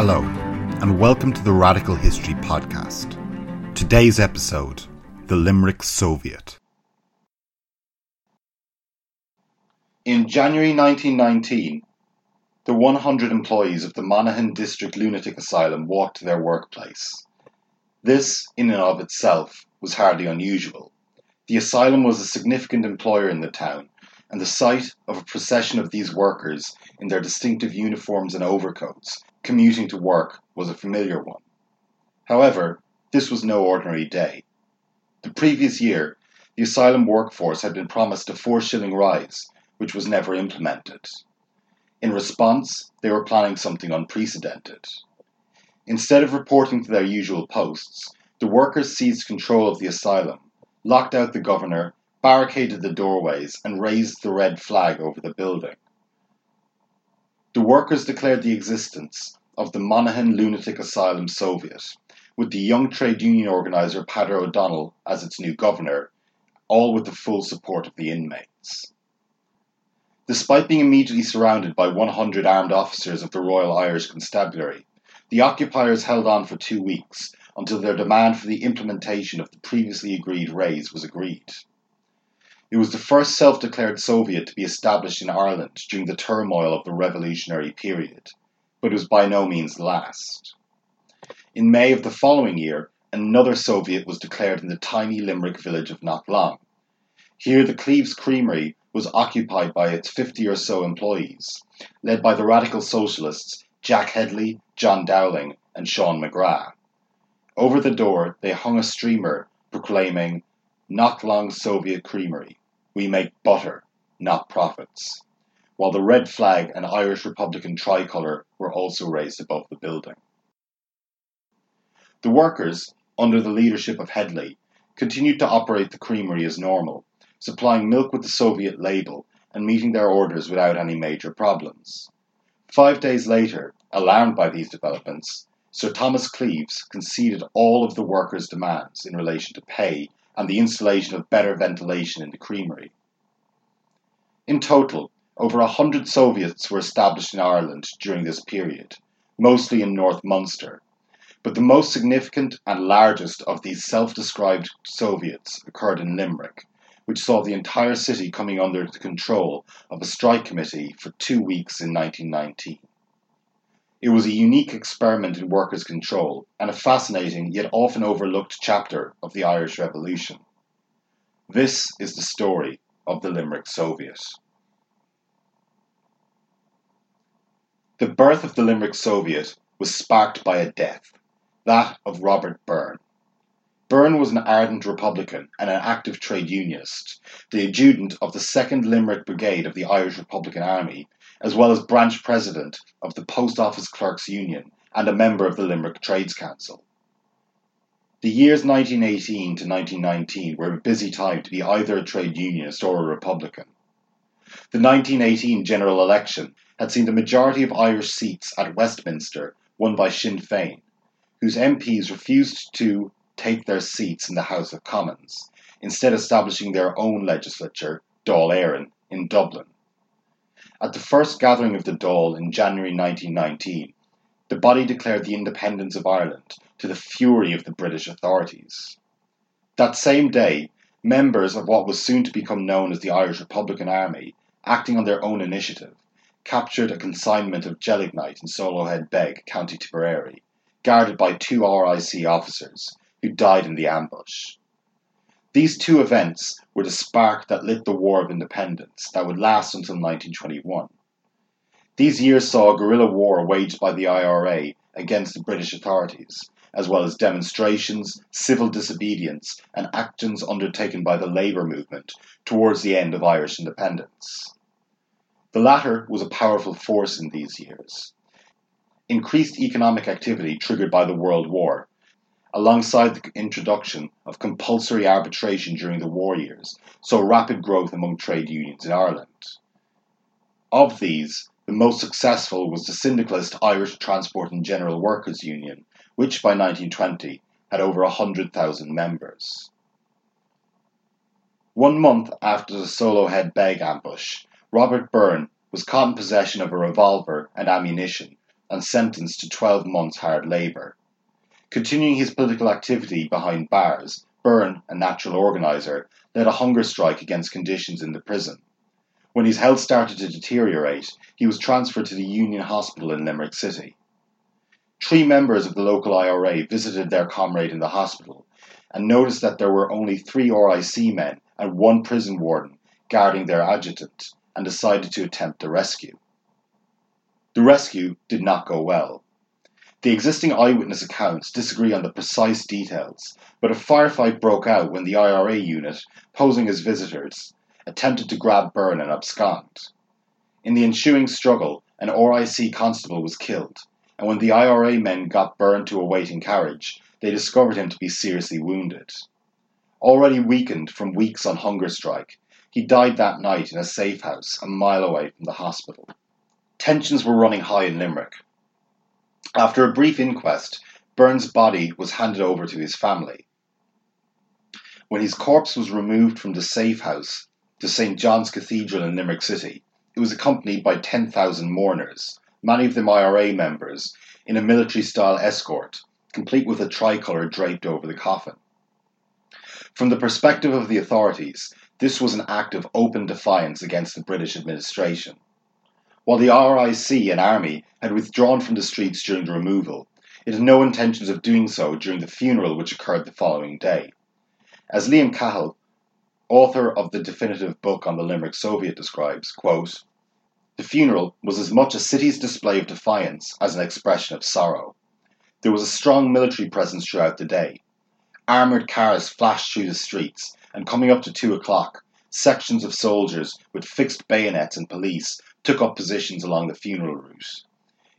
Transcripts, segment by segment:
Hello, and welcome to the Radical History Podcast. Today's episode The Limerick Soviet. In January 1919, the 100 employees of the Monaghan District Lunatic Asylum walked to their workplace. This, in and of itself, was hardly unusual. The asylum was a significant employer in the town, and the sight of a procession of these workers in their distinctive uniforms and overcoats commuting to work was a familiar one. However, this was no ordinary day. The previous year, the asylum workforce had been promised a four shilling rise, which was never implemented. In response, they were planning something unprecedented. Instead of reporting to their usual posts, the workers seized control of the asylum, locked out the governor, barricaded the doorways, and raised the red flag over the building. The workers declared the existence of the Monaghan Lunatic Asylum Soviet, with the young trade union organiser Peadar O'Donnell as its new governor, all with the full support of the inmates. Despite being immediately surrounded by 100 armed officers of the Royal Irish Constabulary, the occupiers held on for two weeks until their demand for the implementation of the previously agreed raise was agreed. It was the first self declared Soviet to be established in Ireland during the turmoil of the revolutionary period, but it was by no means the last. In May of the following year, another Soviet was declared in the tiny Limerick village of Knocklong. Here, the Cleeve's Creamery was occupied by its 50 or so employees, led by the radical socialists Jack Hedley, John Dowling, and Sean McGrath. Over the door, they hung a streamer proclaiming, Knocklong Soviet Creamery. We make butter, not profits while the red flag and Irish Republican tricolour were also raised above the building. The workers, under the leadership of Hedley, continued to operate the creamery as normal, supplying milk with the Soviet label and meeting their orders without any major problems. Five days later, alarmed by these developments, Sir Thomas Cleves conceded all of the workers' demands in relation to pay and the installation of better ventilation in the creamery. In total, over a hundred Soviets were established in Ireland during this period, mostly in North Munster. But the most significant and largest of these self described Soviets occurred in Limerick, which saw the entire city coming under the control of a strike committee for two weeks in 1919. It was a unique experiment in workers' control and a fascinating yet often overlooked chapter of the Irish Revolution. This is the story of the Limerick Soviet. The birth of the Limerick Soviet was sparked by a death, that of Robert Byrne. Byrne was an ardent Republican and an active trade unionist, the adjutant of the 2nd Limerick Brigade of the Irish Republican Army, as well as branch president of the Post Office Clerks Union and a member of the Limerick Trades Council. The years 1918 to 1919 were a busy time to be either a trade unionist or a Republican. The 1918 general election had seen the majority of Irish seats at Westminster won by Sinn Féin, whose MPs refused to take their seats in the House of Commons, instead establishing their own legislature, Dáil Éireann, in Dublin. At the first gathering of the Dáil in January 1919, the body declared the independence of Ireland to the fury of the British authorities. That same day, members of what was soon to become known as the Irish Republican Army, acting on their own initiative, captured a consignment of gelignite in Solohead Beg, County Tipperary, guarded by two RIC officers who died in the ambush. These two events were the spark that lit the War of Independence that would last until 1921. These years saw a guerrilla war waged by the IRA against the British authorities, as well as demonstrations, civil disobedience, and actions undertaken by the labour movement towards the end of Irish independence. The latter was a powerful force in these years. Increased economic activity triggered by the World War, alongside the introduction of compulsory arbitration during the war years, saw rapid growth among trade unions in Ireland. Of these, the most successful was the syndicalist Irish Transport and General Workers Union, which by 1920 had over 100,000 members. One month after the Solohead Beg ambush, Robert Byrne was caught in possession of a revolver and ammunition and sentenced to 12 months hard labour. Continuing his political activity behind bars, Byrne, a natural organiser, led a hunger strike against conditions in the prison. When his health started to deteriorate, he was transferred to the Union Hospital in Limerick City. Three members of the local IRA visited their comrade in the hospital and noticed that there were only three RIC men and one prison warden guarding their adjutant and decided to attempt a rescue. The rescue did not go well. The existing eyewitness accounts disagree on the precise details, but a firefight broke out when the IRA unit, posing as visitors, attempted to grab Byrne and abscond. In the ensuing struggle, an RIC constable was killed, and when the IRA men got Byrne to a waiting carriage, they discovered him to be seriously wounded. Already weakened from weeks on hunger strike, he died that night in a safe house a mile away from the hospital. Tensions were running high in Limerick. After a brief inquest, Byrne's body was handed over to his family. When his corpse was removed from the safe house to St. John's Cathedral in Limerick City, it was accompanied by 10,000 mourners, many of them IRA members, in a military style escort, complete with a tricolour draped over the coffin. From the perspective of the authorities, this was an act of open defiance against the British administration. While the RIC and army had withdrawn from the streets during the removal, it had no intentions of doing so during the funeral which occurred the following day. As Liam Cahill, author of the definitive book on the Limerick Soviet, describes, quote, the funeral was as much a city's display of defiance as an expression of sorrow. There was a strong military presence throughout the day. Armoured cars flashed through the streets, and coming up to two o'clock, sections of soldiers with fixed bayonets and police took up positions along the funeral route.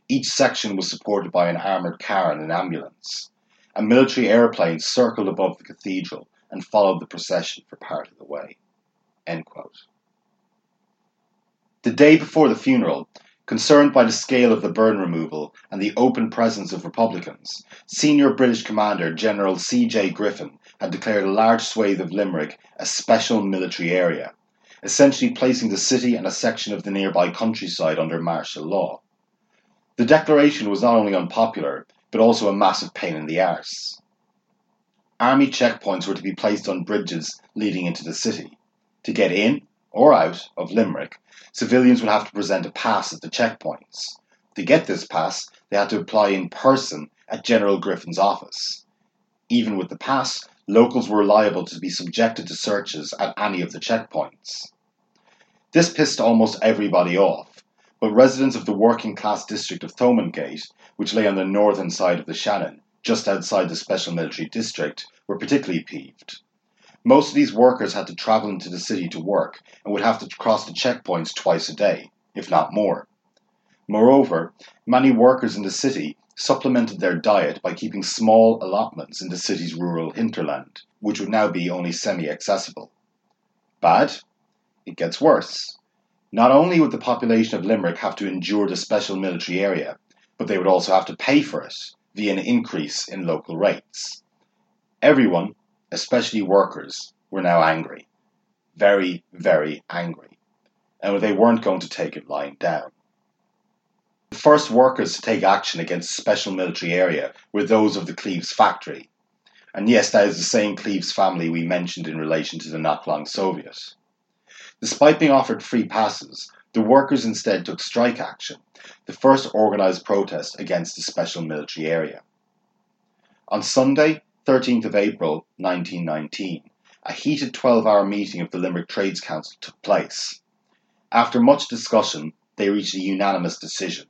Each section was supported by an armoured car and an ambulance. A military airplane circled above the cathedral and followed the procession for part of the way. The day before the funeral, concerned by the scale of the Byrne removal and the open presence of Republicans, senior British commander General C. J. Griffin had declared a large swathe of Limerick a special military area, essentially placing the city and a section of the nearby countryside under martial law. The declaration was not only unpopular, but also a massive pain in the arse. Army checkpoints were to be placed on bridges leading into the city. To get in or out of Limerick, civilians would have to present a pass at the checkpoints. To get this pass, they had to apply in person at General Griffin's office. Even with the pass, locals were liable to be subjected to searches at any of the checkpoints. This pissed almost everybody off, but residents of the working class district of Thomondgate, which lay on the northern side of the Shannon, just outside the Special Military District, were particularly peeved. Most of these workers had to travel into the city to work and would have to cross the checkpoints twice a day, if not more. Moreover, many workers in the city supplemented their diet by keeping small allotments in the city's rural hinterland, which would now be only semi accessible. Bad? It gets worse. Not only would the population of Limerick have to endure the special military area, but they would also have to pay for it via an increase in local rates. Everyone, especially workers, were now angry. Very, very angry. And they weren't going to take it lying down. The first workers to take action against the special military area were those of the Cleves factory. And yes, that is the same Cleves family we mentioned in relation to the Knocklong Soviet. Despite being offered free passes, the workers instead took strike action, the first organised protest against the special military area. On Sunday, 13th of April 1919, a heated 12 hour meeting of the Limerick Trades Council took place. After much discussion, they reached a unanimous decision.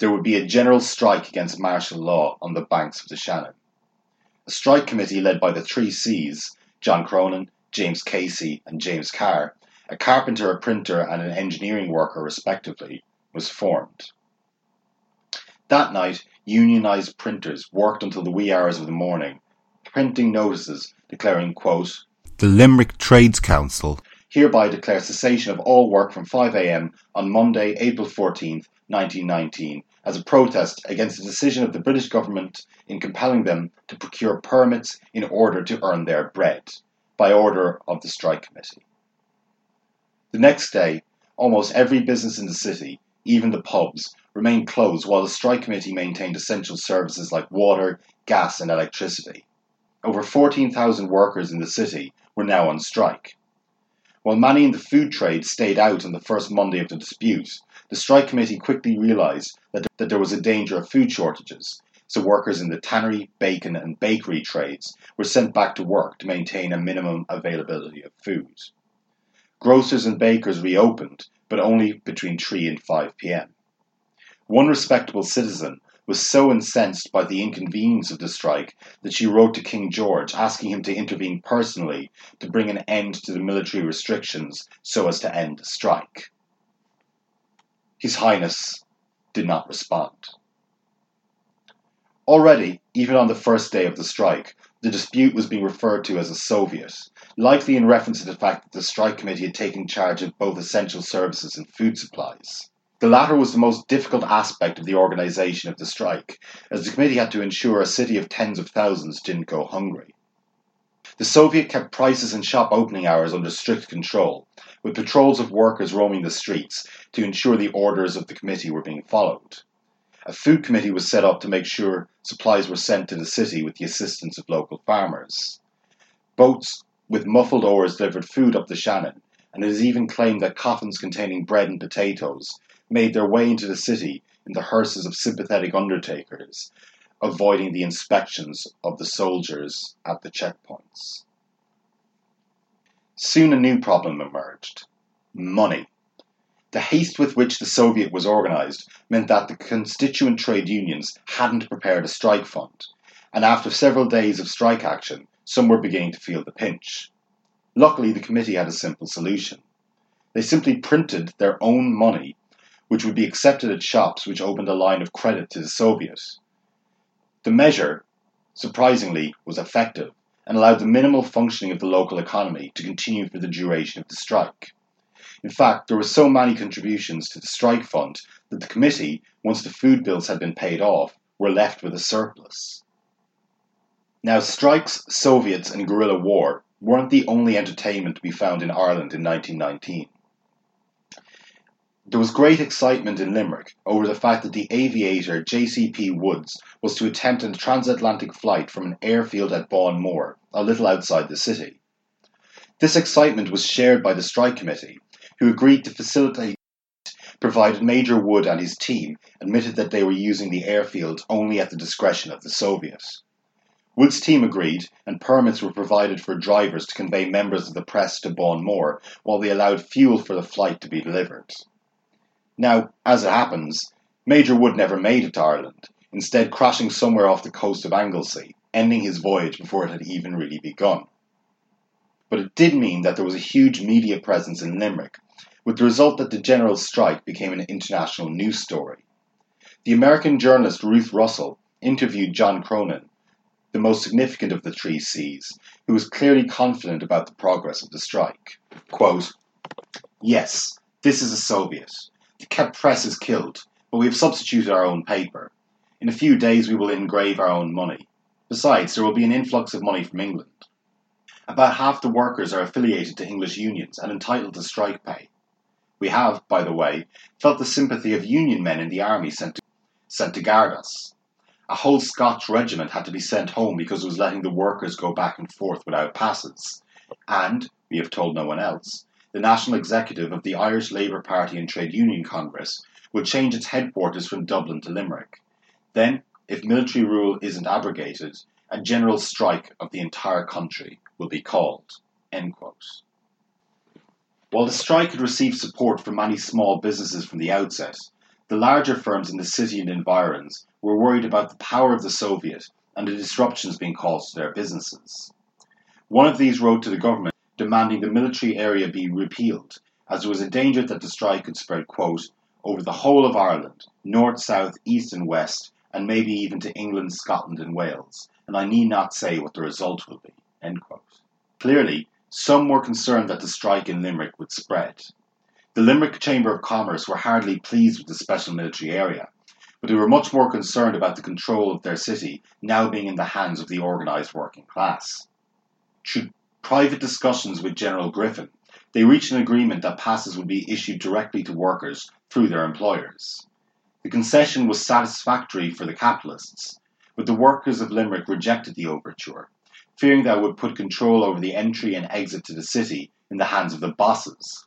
There would be a general strike against martial law on the banks of the Shannon. A strike committee led by the three C's, John Cronin, James Casey, and James Carr, a carpenter, a printer, and an engineering worker, respectively, was formed. That night, unionised printers worked until the wee hours of the morning, printing notices declaring, quote, The Limerick Trades Council hereby declares cessation of all work from 5am on Monday, April 14th, 1919, as a protest against the decision of the British government in compelling them to procure permits in order to earn their bread, by order of the strike committee. The next day, almost every business in the city, even the pubs, remained closed while the strike committee maintained essential services like water, gas, and electricity. Over 14,000 workers in the city were now on strike. While many in the food trade stayed out on the first Monday of the dispute, the strike committee quickly realised that, there was a danger of food shortages, so workers in the tannery, bacon, and bakery trades were sent back to work to maintain a minimum availability of food. Grocers and bakers reopened, but only between 3 and 5 pm. One respectable citizen was so incensed by the inconvenience of the strike that she wrote to King George asking him to intervene personally to bring an end to the military restrictions so as to end the strike. His Highness did not respond. Already, even on the first day of the strike, the dispute was being referred to as a Soviet, likely in reference to the fact that the strike committee had taken charge of both essential services and food supplies. The latter was the most difficult aspect of the organisation of the strike, as the committee had to ensure a city of tens of thousands didn't go hungry. The Soviet kept prices and shop opening hours under strict control, with patrols of workers roaming the streets to ensure the orders of the committee were being followed. A food committee was set up to make sure supplies were sent to the city with the assistance of local farmers. Boats with muffled oars delivered food up the Shannon, and it is even claimed that coffins containing bread and potatoes made their way into the city in the hearses of sympathetic undertakers, avoiding the inspections of the soldiers at the checkpoints. Soon a new problem emerged money. The haste with which the Soviet was organised meant that the constituent trade unions hadn't prepared a strike fund, and after several days of strike action, some were beginning to feel the pinch. Luckily, the committee had a simple solution. They simply printed their own money which would be accepted at shops which opened a line of credit to the Soviets. The measure, surprisingly, was effective and allowed the minimal functioning of the local economy to continue for the duration of the strike. In fact, there were so many contributions to the strike fund that the committee, once the food bills had been paid off, were left with a surplus. Now, strikes, Soviets, and guerrilla war weren't the only entertainment to be found in Ireland in 1919. There was great excitement in Limerick over the fact that the aviator J.C.P. Woods was to attempt a transatlantic flight from an airfield at Bawnmore, a little outside the city. This excitement was shared by the strike committee, who agreed to facilitate provided Major Wood and his team admitted that they were using the airfield only at the discretion of the Soviets. Wood's team agreed, and permits were provided for drivers to convey members of the press to Bawnmore while they allowed fuel for the flight to be delivered. Now, as it happens, Major Wood never made it to Ireland, instead crashing somewhere off the coast of Anglesey, ending his voyage before it had even really begun. But it did mean that there was a huge media presence in Limerick, with the result that the general strike became an international news story. The American journalist Ruth Russell interviewed John Cronin, the most significant of the three C's, who was clearly confident about the progress of the strike. Quote, Yes, this is a Soviet. The kept press is killed, but we have substituted our own paper. In a few days we will engrave our own money. Besides, there will be an influx of money from England. About half the workers are affiliated to English unions and entitled to strike pay. We have, by the way, felt the sympathy of union men in the army sent to, sent to guard us. A whole Scotch regiment had to be sent home because it was letting the workers go back and forth without passes. And, we have told no one else, the national executive of the Irish Labour Party and Trade Union Congress will change its headquarters from Dublin to Limerick. Then, if military rule isn't abrogated, a general strike of the entire country will be called. While the strike had received support from many small businesses from the outset, the larger firms in the city and environs were worried about the power of the Soviet and the disruptions being caused to their businesses. One of these wrote to the government demanding the military area be repealed, as there was a danger that the strike could spread, quote, over the whole of Ireland, north, south, east, and west, and maybe even to England, Scotland, and Wales, and I need not say what the result will be. Clearly, some were concerned that the strike in Limerick would spread. The Limerick Chamber of Commerce were hardly pleased with the special military area, but they were much more concerned about the control of their city now being in the hands of the organised working class. Should private discussions with General Griffin they reached an agreement that passes would be issued directly to workers through their employers. The concession was satisfactory for the capitalists, but the workers of Limerick rejected the overture, fearing that it would put control over the entry and exit to the city in the hands of the bosses,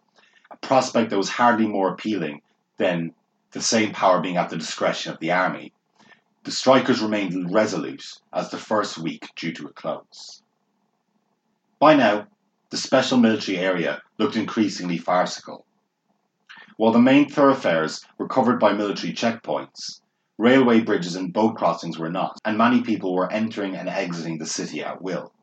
a prospect that was hardly more appealing than the same power being at the discretion of the army. The strikers remained resolute as the first week drew to a close. By now, the special military area looked increasingly farcical. While the main thoroughfares were covered by military checkpoints, railway bridges and boat crossings were not, and many people were entering and exiting the city at will.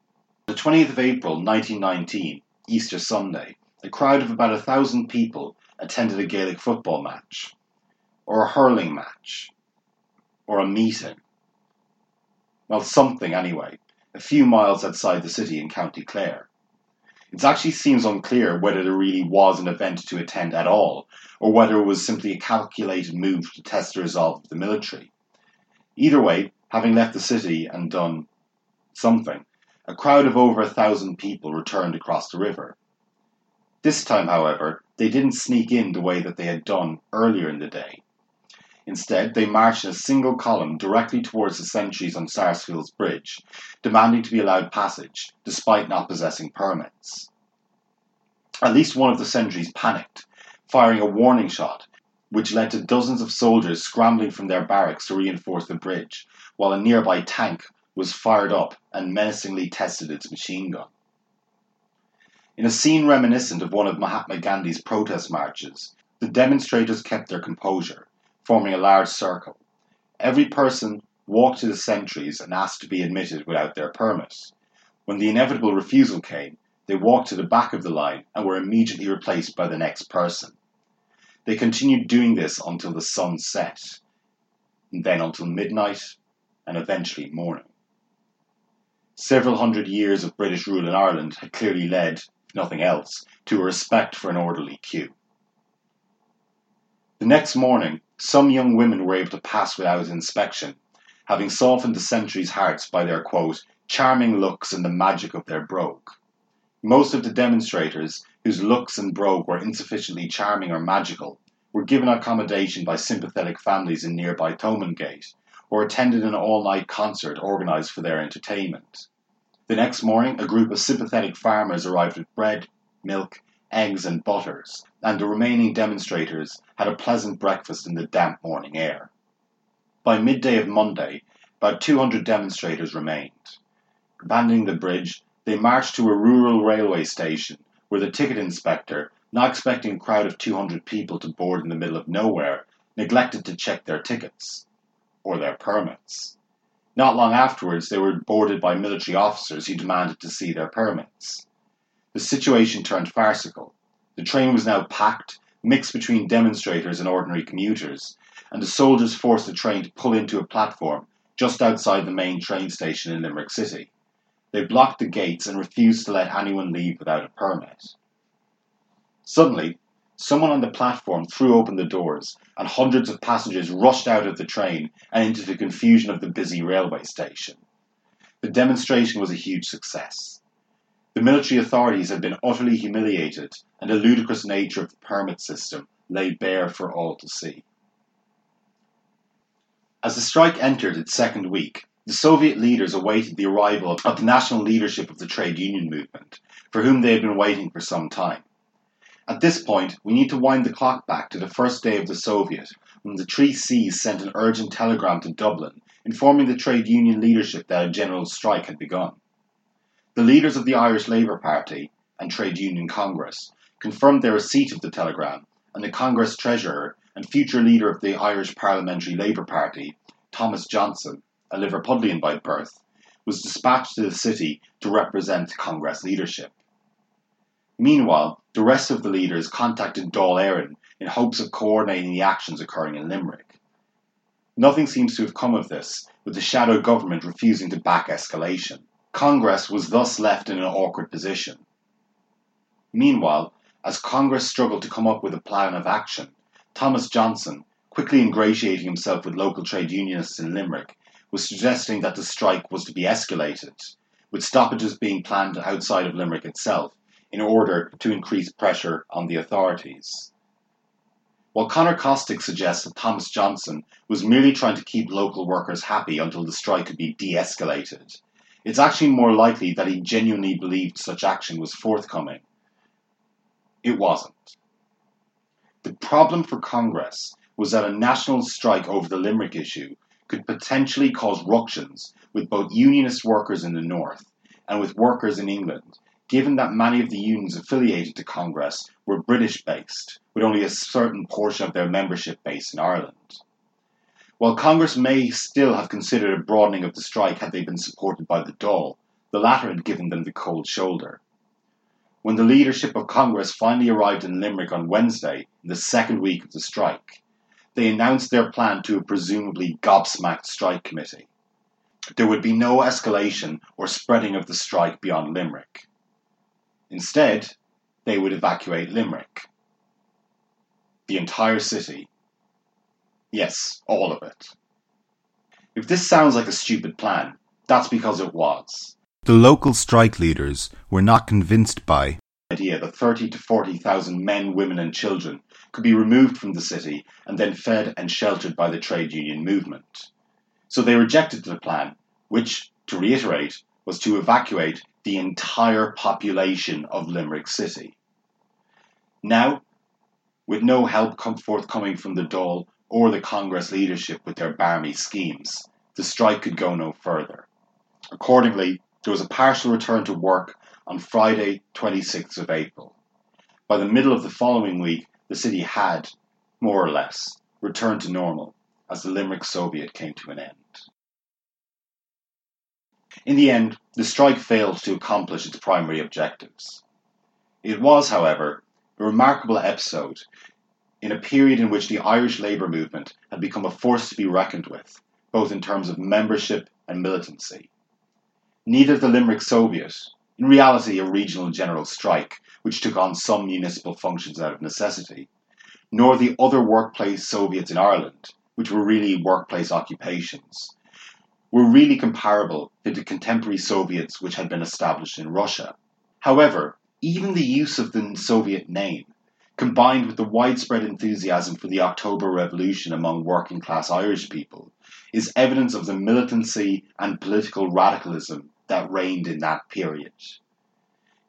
On the 20th of April 1919, Easter Sunday, a crowd of about a thousand people attended a Gaelic football match, or a hurling match, or a meeting. Well, something anyway, a few miles outside the city in County Clare. It actually seems unclear whether there really was an event to attend at all, or whether it was simply a calculated move to test the resolve of the military. Either way, having left the city and done something, a crowd of over a thousand people returned across the river. This time, however, they didn't sneak in the way that they had done earlier in the day. Instead, they marched in a single column directly towards the sentries on Sarsfield's bridge, demanding to be allowed passage, despite not possessing permits. At least one of the sentries panicked, firing a warning shot, which led to dozens of soldiers scrambling from their barracks to reinforce the bridge, while a nearby tank was fired up and menacingly tested its machine gun. In a scene reminiscent of one of Mahatma Gandhi's protest marches, the demonstrators kept their composure forming a large circle. Every person walked to the sentries and asked to be admitted without their permit. When the inevitable refusal came, they walked to the back of the line and were immediately replaced by the next person. They continued doing this until the sun set, and then until midnight, and eventually morning. Several hundred years of British rule in Ireland had clearly led, if nothing else, to a respect for an orderly queue. The next morning, some young women were able to pass without inspection, having softened the sentries' hearts by their quote, charming looks and the magic of their brogue. Most of the demonstrators, whose looks and brogue were insufficiently charming or magical, were given accommodation by sympathetic families in nearby Thomondgate, or attended an all night concert organised for their entertainment. The next morning, a group of sympathetic farmers arrived with bread, milk, eggs, and butters, and the remaining demonstrators had a pleasant breakfast in the damp morning air. By midday of Monday, about 200 demonstrators remained. Abandoning the bridge, they marched to a rural railway station where the ticket inspector, not expecting a crowd of 200 people to board in the middle of nowhere, neglected to check their tickets or their permits. Not long afterwards, they were boarded by military officers who demanded to see their permits. The situation turned farcical. The train was now packed, mixed between demonstrators and ordinary commuters, and the soldiers forced the train to pull into a platform just outside the main train station in Limerick City. They blocked the gates and refused to let anyone leave without a permit. Suddenly, someone on the platform threw open the doors, and hundreds of passengers rushed out of the train and into the confusion of the busy railway station. The demonstration was a huge success. The military authorities had been utterly humiliated, and the ludicrous nature of the permit system lay bare for all to see. As the strike entered its second week, the Soviet leaders awaited the arrival of the national leadership of the trade union movement, for whom they had been waiting for some time. At this point, we need to wind the clock back to the first day of the Soviet, when the Three C's sent an urgent telegram to Dublin informing the trade union leadership that a general strike had begun. The leaders of the Irish Labour Party and Trade Union Congress confirmed their receipt of the telegram, and the Congress Treasurer and future leader of the Irish Parliamentary Labour Party, Thomas Johnson, a Liverpudlian by birth, was dispatched to the city to represent Congress leadership. Meanwhile, the rest of the leaders contacted Dáil Éireann in hopes of coordinating the actions occurring in Limerick. Nothing seems to have come of this, with the shadow government refusing to back escalation. Congress was thus left in an awkward position. Meanwhile, as Congress struggled to come up with a plan of action, Thomas Johnson, quickly ingratiating himself with local trade unionists in Limerick, was suggesting that the strike was to be escalated, with stoppages being planned outside of Limerick itself, in order to increase pressure on the authorities. While Conor Kostick suggests that Thomas Johnson was merely trying to keep local workers happy until the strike could be de escalated, it's actually more likely that he genuinely believed such action was forthcoming. It wasn't. The problem for Congress was that a national strike over the Limerick issue could potentially cause ructions with both unionist workers in the north and with workers in England, given that many of the unions affiliated to Congress were British based, with only a certain portion of their membership based in Ireland. While Congress may still have considered a broadening of the strike had they been supported by the Dáil, the latter had given them the cold shoulder. When the leadership of Congress finally arrived in Limerick on Wednesday, in the second week of the strike, they announced their plan to a presumably gobsmacked strike committee. There would be no escalation or spreading of the strike beyond Limerick. Instead, they would evacuate Limerick. The entire city. Yes, all of it. If this sounds like a stupid plan, that's because it was. The local strike leaders were not convinced by the idea that 30 to 40,000 men, women, and children could be removed from the city and then fed and sheltered by the trade union movement. So they rejected the plan, which, to reiterate, was to evacuate the entire population of Limerick City. Now, with no help forthcoming from the Dáil or the Congress leadership with their barmy schemes, the strike could go no further. Accordingly, there was a partial return to work on Friday, 26th of April. By the middle of the following week, the city had, more or less, returned to normal as the Limerick Soviet came to an end. In the end, the strike failed to accomplish its primary objectives. It was, however, a remarkable episode in a period in which the Irish labour movement had become a force to be reckoned with, both in terms of membership and militancy. Neither the Limerick Soviet in reality a regional general strike, which took on some municipal functions out of necessity, nor the other workplace Soviets in Ireland, which were really workplace occupations, were really comparable to the contemporary Soviets which had been established in Russia. However, even the use of the Soviet name, combined with the widespread enthusiasm for the October Revolution among working class Irish people, is evidence of the militancy and political radicalism that reigned in that period.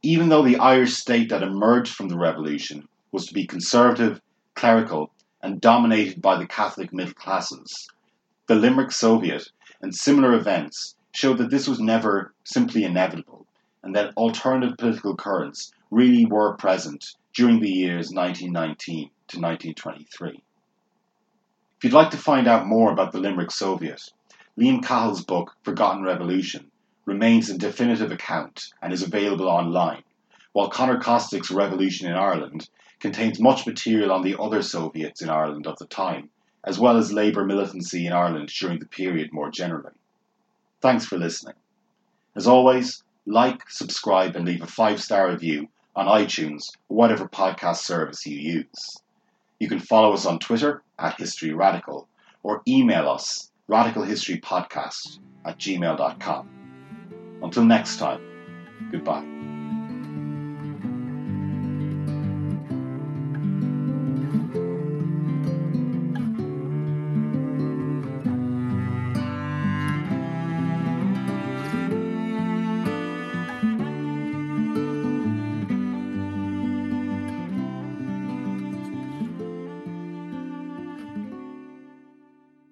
Even though the Irish state that emerged from the revolution was to be conservative, clerical, and dominated by the Catholic middle classes, the Limerick Soviet and similar events showed that this was never simply inevitable and that alternative political currents really were present during the years 1919 to 1923. If you'd like to find out more about the Limerick Soviet, Liam Cahill's book Forgotten Revolution remains a definitive account and is available online, while Conor Kostick's Revolution in Ireland contains much material on the other Soviets in Ireland of the time, as well as labour militancy in Ireland during the period more generally. Thanks for listening. As always, like, subscribe, and leave a five star review on iTunes or whatever podcast service you use. You can follow us on Twitter at History Radical or email us radicalhistorypodcast at gmail.com. Until next time, goodbye.